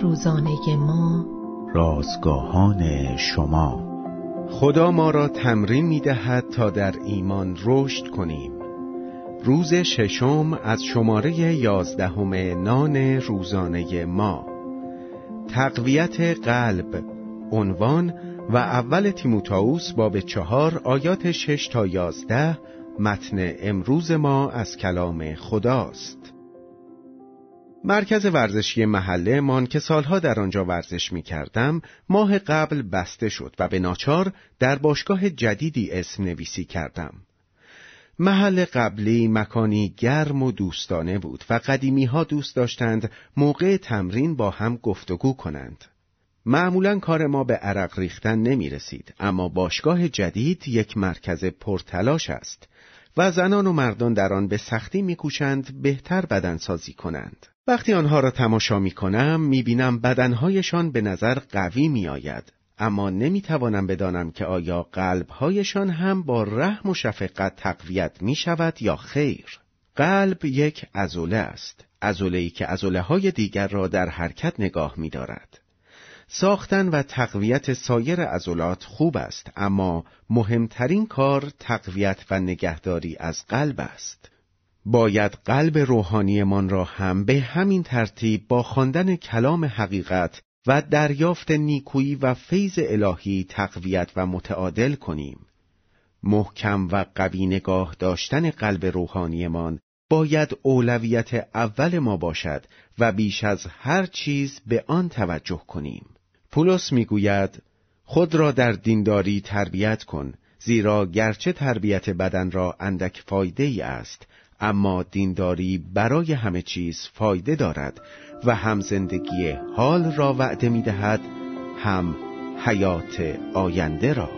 روزانه ما. رازگاهان شما. خدا ما را تمرین می دهد تا در ایمان رشد کنیم. روز ششم از شماره یازدهم نان روزانه ما. تقویت قلب عنوان و اول تیموتائوس باب چهار آیات شش تا یازده متن امروز ما از کلام خداست. مرکز ورزشی محله من که سالها در آنجا ورزش می کردم ماه قبل بسته شد و به ناچار در باشگاه جدیدی اسم نویسی کردم محل قبلی مکانی گرم و دوستانه بود و قدیمی ها دوست داشتند موقع تمرین با هم گفتگو کنند. معمولا کار ما به عرق ریختن نمی رسید اما باشگاه جدید یک مرکز پرتلاش است و زنان و مردان در آن به سختی میکوشند بهتر بدنسازی کنند. وقتی آنها را تماشا می کنم می بینم بدنهایشان به نظر قوی می آید. اما نمی توانم بدانم که آیا قلبهایشان هم با رحم و شفقت تقویت می شود یا خیر. قلب یک ازوله است. ازوله ای که ازوله های دیگر را در حرکت نگاه می دارد. ساختن و تقویت سایر عضلات خوب است اما مهمترین کار تقویت و نگهداری از قلب است. باید قلب روحانیمان را هم به همین ترتیب با خواندن کلام حقیقت و دریافت نیکویی و فیض الهی تقویت و متعادل کنیم. محکم و قوی نگاه داشتن قلب روحانیمان باید اولویت اول ما باشد و بیش از هر چیز به آن توجه کنیم. پولس می‌گوید خود را در دینداری تربیت کن زیرا گرچه تربیت بدن را اندک فایده ای است اما دینداری برای همه چیز فایده دارد و هم زندگی حال را وعده می دهد هم حیات آینده را.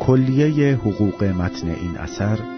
کلیه حقوق متن این اثر